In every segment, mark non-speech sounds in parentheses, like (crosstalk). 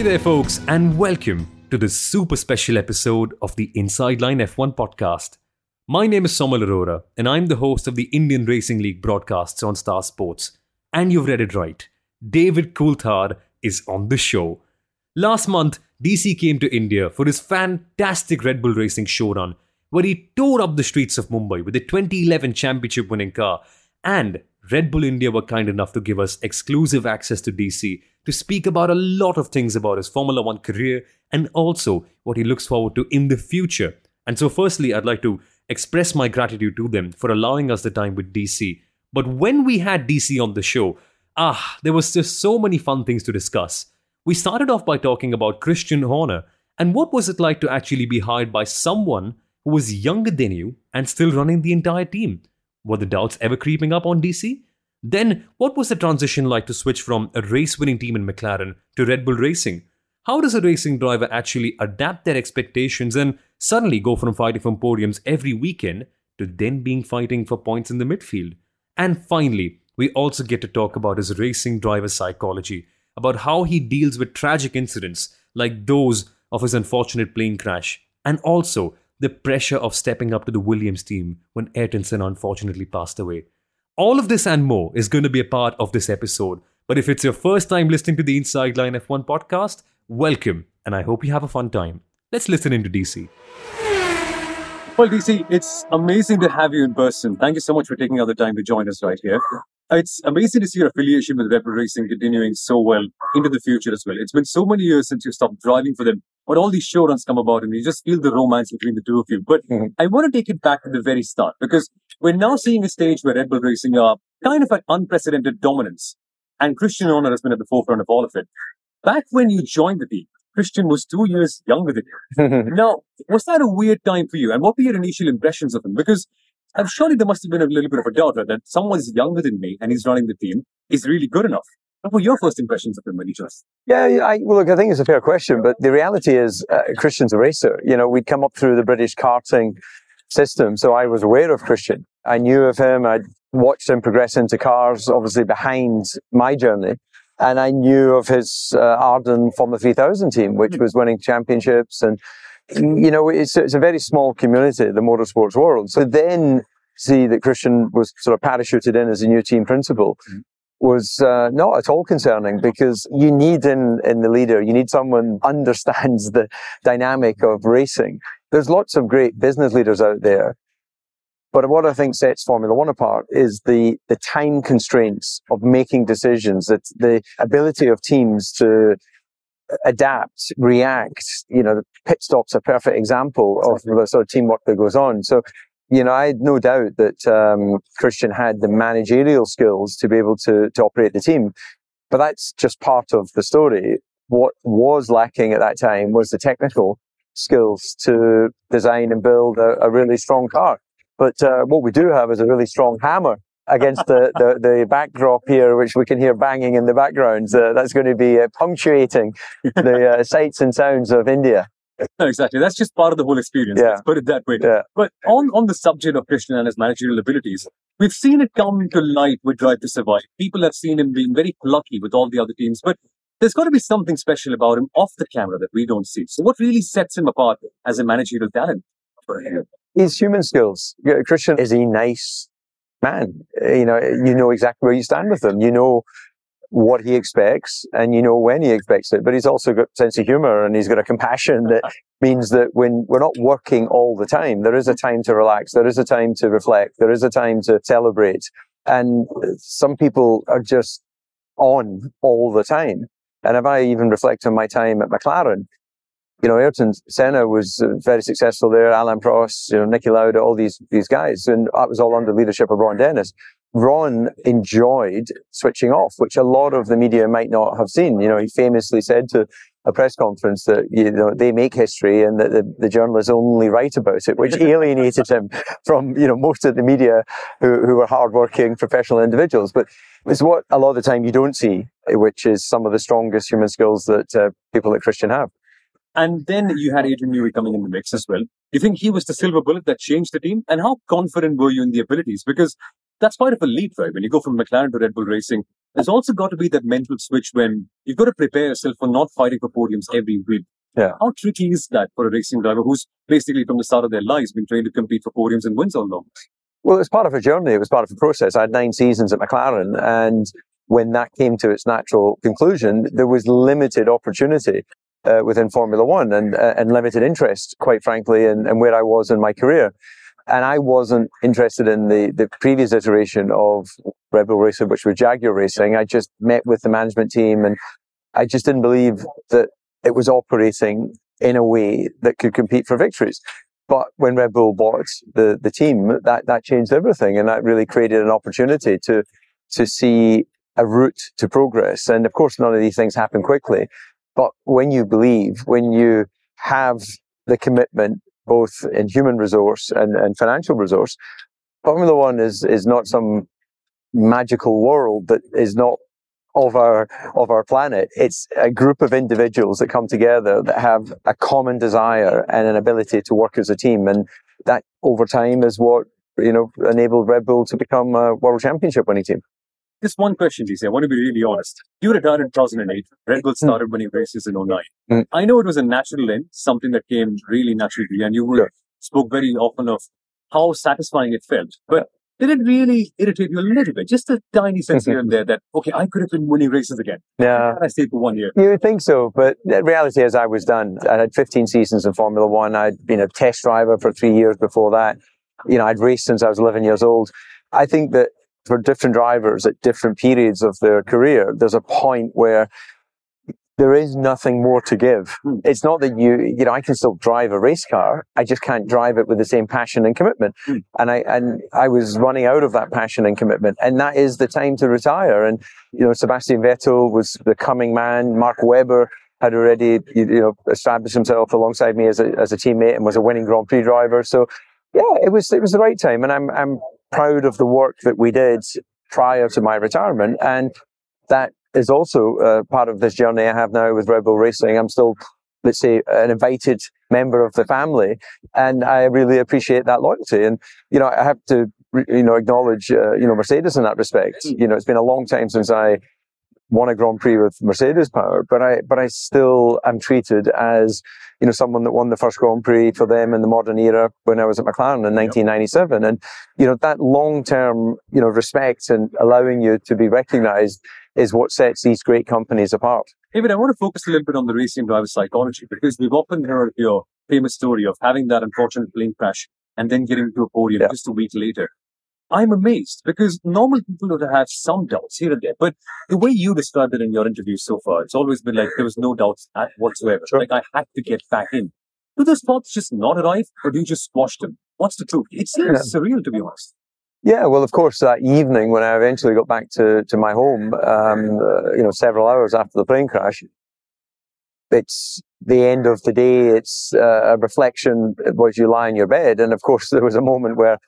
Hey there, folks, and welcome to this super special episode of the Inside Line F1 podcast. My name is Soumil Arora, and I'm the host of the Indian Racing League broadcasts on Star Sports. And you've read it right. David Coulthard is on the show. Last month, DC came to India for his fantastic Red Bull Racing showdown, where he tore up the streets of Mumbai with a 2011 championship winning car. And Red Bull India were kind enough to give us exclusive access to DC to speak about a lot of things about his Formula One career and also what he looks forward to in the future. And so, firstly, I'd like to express my gratitude to them for allowing us the time with DC. But when we had DC on the show, ah, there was just so many fun things to discuss. We started off by talking about Christian Horner and what was it like to actually be hired by someone who was younger than you and still running the entire team? Were the doubts ever creeping up on DC? Then, what was the transition like to switch from a race winning team in McLaren to Red Bull Racing? How does a racing driver actually adapt their expectations and suddenly go from fighting for podiums every weekend to then being fighting for points in the midfield? And finally, we also get to talk about his racing driver psychology, about how he deals with tragic incidents like those of his unfortunate plane crash, and also the pressure of stepping up to the Williams team when Ayrton unfortunately passed away. All of this and more is going to be a part of this episode. But if it's your first time listening to the Inside Line F1 podcast, welcome, and I hope you have a fun time. Let's listen into DC. Well, DC, it's amazing to have you in person. Thank you so much for taking out the time to join us right here. It's amazing to see your affiliation with Red Bull Racing continuing so well into the future as well. It's been so many years since you stopped driving for them, but all these showdowns come about and you just feel the romance between the two of you. But mm-hmm. I want to take it back to the very start because we're now seeing a stage where Red Bull Racing are kind of at unprecedented dominance. And Christian Horner has been at the forefront of all of it. Back when you joined the team, Christian was two years younger than you. (laughs) now, was that a weird time for you? And what were your initial impressions of him? Because I'm surely there must have been a little bit of a doubt right, that someone's younger than me and he's running the team is really good enough. What were your first impressions of him when you just? Yeah, I, well, look, I think it's a fair question, but the reality is, uh, Christian's a racer. You know, we'd come up through the British karting system, so I was aware of Christian. I knew of him. I'd watched him progress into cars, obviously behind my journey. And I knew of his uh, Arden Formula 3000 team, which was winning championships. And, you know, it's, it's a very small community, the motorsports world. So then see that Christian was sort of parachuted in as a new team principal was uh, not at all concerning because you need in, in the leader, you need someone understands the dynamic of racing. There's lots of great business leaders out there but what I think sets Formula One apart is the, the time constraints of making decisions. that the ability of teams to adapt, react. You know, the pit stops are a perfect example of the sort of teamwork that goes on. So, you know, I had no doubt that um, Christian had the managerial skills to be able to, to operate the team. But that's just part of the story. What was lacking at that time was the technical skills to design and build a, a really strong car. But uh, what we do have is a really strong hammer against the, the, the, backdrop here, which we can hear banging in the background. Uh, that's going to be uh, punctuating the uh, sights and sounds of India. No, (laughs) exactly. That's just part of the whole experience. Yeah. Let's put it that way. Yeah. But on, on the subject of Christian and his managerial abilities, we've seen it come to light with Drive to Survive. People have seen him being very plucky with all the other teams, but there's got to be something special about him off the camera that we don't see. So what really sets him apart as a managerial talent? his human skills. Christian is a nice man. You know, you know exactly where you stand with him. You know what he expects and you know when he expects it. But he's also got a sense of humor and he's got a compassion that (laughs) means that when we're not working all the time, there is a time to relax. There is a time to reflect. There is a time to celebrate. And some people are just on all the time. And if I even reflect on my time at McLaren, you know, Ayrton Senna was uh, very successful there. Alain Prost, you know, Niki Lauda, all these these guys, and that was all under leadership of Ron Dennis. Ron enjoyed switching off, which a lot of the media might not have seen. You know, he famously said to a press conference that you know they make history and that the, the journalists only write about it, which (laughs) alienated him from you know most of the media who, who were hardworking professional individuals. But it's what a lot of the time you don't see, which is some of the strongest human skills that uh, people like Christian have. And then you had Adrian Newey coming in the mix as well. Do you think he was the silver bullet that changed the team? And how confident were you in the abilities? Because that's quite of a leap, right? When you go from McLaren to Red Bull Racing, there's also got to be that mental switch when you've got to prepare yourself for not fighting for podiums every week. Yeah. How tricky is that for a racing driver who's basically from the start of their lives been trained to compete for podiums and wins all along? Well, it was part of a journey. It was part of a process. I had nine seasons at McLaren, and when that came to its natural conclusion, there was limited opportunity uh, within Formula One and uh, and limited interest, quite frankly, in, in where I was in my career. And I wasn't interested in the, the previous iteration of Red Bull Racing, which was Jaguar Racing. I just met with the management team and I just didn't believe that it was operating in a way that could compete for victories. But when Red Bull bought the, the team, that, that changed everything. And that really created an opportunity to, to see a route to progress. And of course, none of these things happen quickly. But when you believe, when you have the commitment, both in human resource and, and financial resource, Formula One is, is not some magical world that is not of our of our planet. It's a group of individuals that come together that have a common desire and an ability to work as a team, and that over time is what you know enabled Red Bull to become a world championship winning team. Just one question, DC. I want to be really honest. You retired in 2008. Red Bull started winning races in 09. Mm. I know it was a natural end, something that came really naturally, and you Yeah. spoke very often of how satisfying it felt. But did it really irritate you a little bit? Just a tiny sense here and (laughs) there that, okay, I could have been winning races again. Yeah. I stayed for one year. You would think so, but the reality is I was done. I had 15 seasons in Formula One. I'd been a test driver for three years before that. You know, I'd raced since I was 11 years old. I think that for different drivers at different periods of their career, there's a point where there is nothing more to give. Hmm. It's not that you, you know, I can still drive a race car. I just can't drive it with the same passion and commitment. Hmm. And I, and I was running out of that passion and commitment. And that is the time to retire. And, you know, Sebastian Vettel was the coming man. Mark Webber had already, you you know, established himself alongside me as a, as a teammate and was a winning Grand Prix driver. So yeah, it was, it was the right time. And I'm, I'm proud of the work that we did prior to my retirement. And that is also uh, part of this journey I have now with Red Bull Racing. I'm still, let's say, an invited member of the family, and I really appreciate that loyalty. And you know, I have to, you know, acknowledge, uh, you know, Mercedes in that respect. You know, it's been a long time since I won a Grand Prix with Mercedes power, but I, but I still am treated as, you know, someone that won the first Grand Prix for them in the modern era when I was at McLaren in 1997. And, you know, that long-term, you know, respect and allowing you to be recognized is what sets these great companies apart. David, I want to focus a little bit on the racing driver psychology because we've often heard your famous story of having that unfortunate plane crash and then getting to a podium Yeah. just a week later. I'm amazed because normal people would have some doubts here and there, but the way you described it in your interviews so far, it's always been like there was no doubts at whatsoever. Sure. Like I had to get back in. Do those thoughts just not arrive, or do you just squash them? What's the truth? It seems surreal, to be honest. Yeah, well, of course, that evening when I eventually got back to, to my home, um, uh, you know, several hours after the plane crash, it's the end of the day. It's uh, a reflection as you lie in your bed. And of course, (laughs) there was a moment where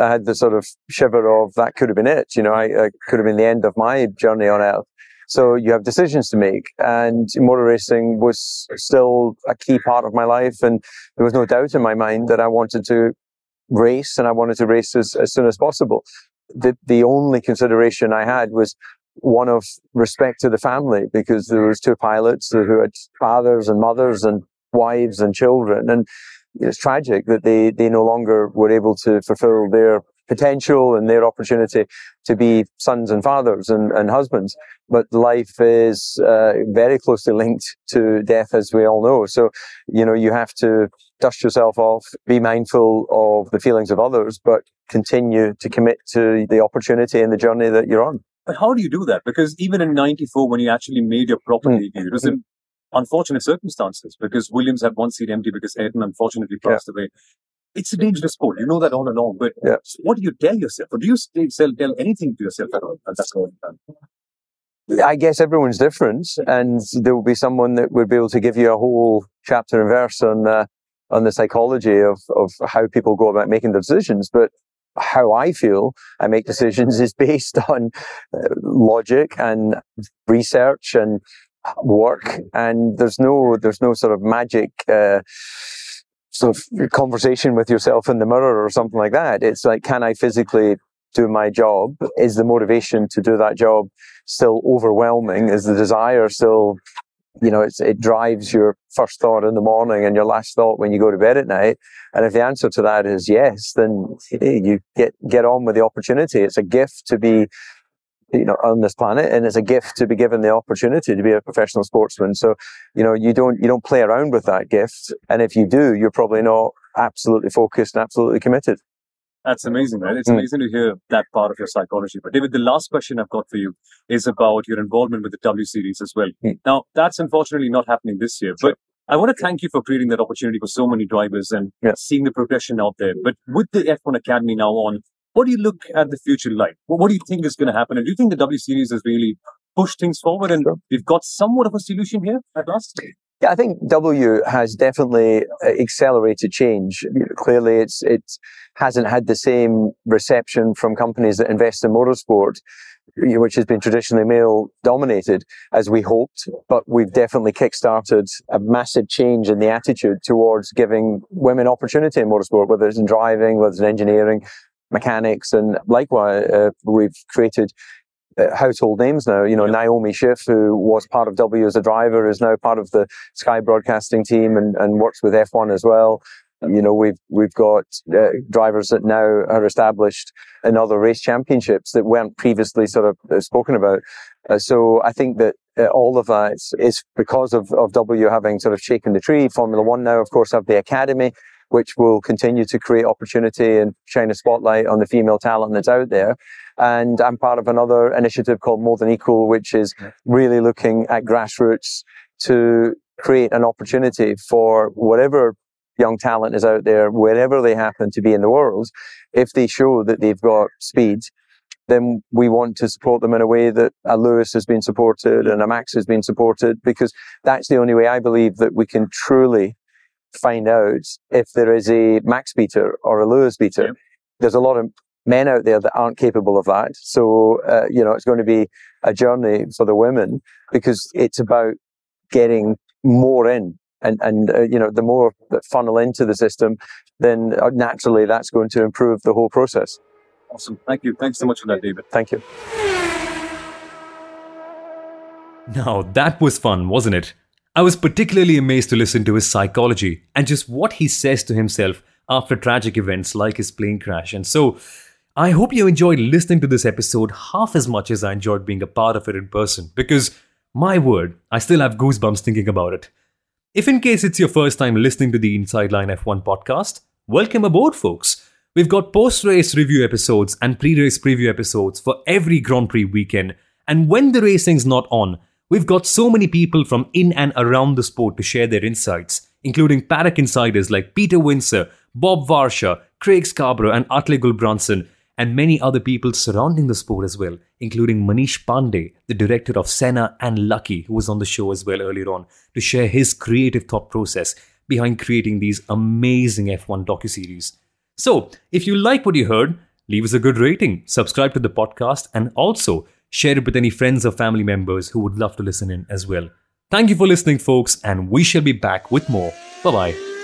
I had the sort of shiver of that could have been it. You know, I, I could have been the end of my journey on earth. So you have decisions to make and motor racing was still a key part of my life. And there was no doubt in my mind that I wanted to race and I wanted to race as, as soon as possible. The, the only consideration I had was one of respect to the family because there was two pilots who had fathers and mothers and wives and children. And it's tragic that they, they no longer were able to fulfill their potential and their opportunity to be sons and fathers and, and husbands. But life is uh, very closely linked to death, as we all know. So, you know, you have to dust yourself off, be mindful of the feelings of others, but continue to commit to the opportunity and the journey that you're on. But how do you do that? Because even in 94, when you actually made your proper Mm. debut, it was in unfortunate circumstances because Williams had one seat empty because Ayrton unfortunately passed away. It's a dangerous sport. You know that all along. But Yeah. what do you tell yourself? Or do you still tell, tell anything to yourself at all at that point? I guess everyone's different, and there will be someone that would be able to give you a whole chapter and verse on uh, on the psychology of of how people go about making their decisions. But how I feel I make decisions is (laughs) based on uh, logic and research and work, and there's no there's no sort of magic. Uh, sort of conversation with yourself in the mirror or something like that. It's like, can I physically do my job? Is the motivation to do that job still overwhelming? Is the desire still, you know, it drives your first thought in the morning and your last thought when you go to bed at night? And if the answer to that is yes, then you get, get on with the opportunity. It's a gift to be you know, on this planet, and it's a gift to be given the opportunity to be a professional sportsman. So, you know, you don't you don't play around with that gift, and if you do, you're probably not absolutely focused and absolutely committed. That's amazing, right? It's mm. amazing to hear that part of your psychology. But David, the last question I've got for you is about your involvement with the W Series as well. Mm. Now, that's unfortunately not happening this year, but I want to thank you for creating that opportunity for so many drivers and yeah. seeing the progression out there. But with the F1 Academy now on, what do you look at the future like? What, do you think is going to happen? And do you think the W Series has really pushed things forward and sure. we've got somewhat of a solution here at last? Yeah, I think W has definitely uh, accelerated change. Clearly, it's it hasn't had the same reception from companies that invest in motorsport, which has been traditionally male dominated, as we hoped. But we've definitely kickstarted a massive change in the attitude towards giving women opportunity in motorsport, whether it's in driving, whether it's in engineering, mechanics, and likewise, uh, we've created uh, household names now. You know, Naomi Schiff, who was part of W as a driver, is now part of the Sky Broadcasting team and, and works with F1 as well. You know, we've we've got uh, drivers that now are established in other race championships that weren't previously sort of uh, spoken about. Uh, so I think that uh, all of that is because of, of W having sort of shaken the tree. Formula One now, of course, have the academy which will continue to create opportunity and shine a spotlight on the female talent that's out there. And I'm part of another initiative called More Than Equal, which is really looking at grassroots to create an opportunity for whatever young talent is out there, wherever they happen to be in the world. If they show that they've got speed, then we want to support them in a way that a Lewis has been supported and a Max has been supported because that's the only way I believe that we can truly find out if there is a max beater or a Lewis beater. There's a lot of men out there that aren't capable of that. So, uh, you know, it's going to be a journey for the women because it's about getting more in. And, and uh, you know, the more that funnel into the system, then uh, naturally that's going to improve the whole process. Awesome. Thank you. Thanks so much for that, David. Thank you. Now, that was fun, wasn't it? I was particularly amazed to listen to his psychology and just what he says to himself after tragic events like his plane crash. And so, I hope you enjoyed listening to this episode half as much as I enjoyed being a part of it in person, because, my word, I still have goosebumps thinking about it. If in case it's your first time listening to the Inside Line F1 podcast, welcome aboard, folks. We've got post race review episodes and pre race preview episodes for every Grand Prix weekend, and when the racing's not on, We've got so many people from in and around the sport to share their insights, including paddock insiders like Peter Windsor, Bob Varsha, Craig Scarborough, and Atle Gulbrandsen, and many other people surrounding the sport as well, including Manish Pandey, the director of Senna and Lucky, who was on the show as well earlier on, to share his creative thought process behind creating these amazing F1 docuseries. So, if you like what you heard, leave us a good rating, subscribe to the podcast, and also share it with any friends or family members who would love to listen in as well. Thank you for listening, folks, and we shall be back with more. Bye bye.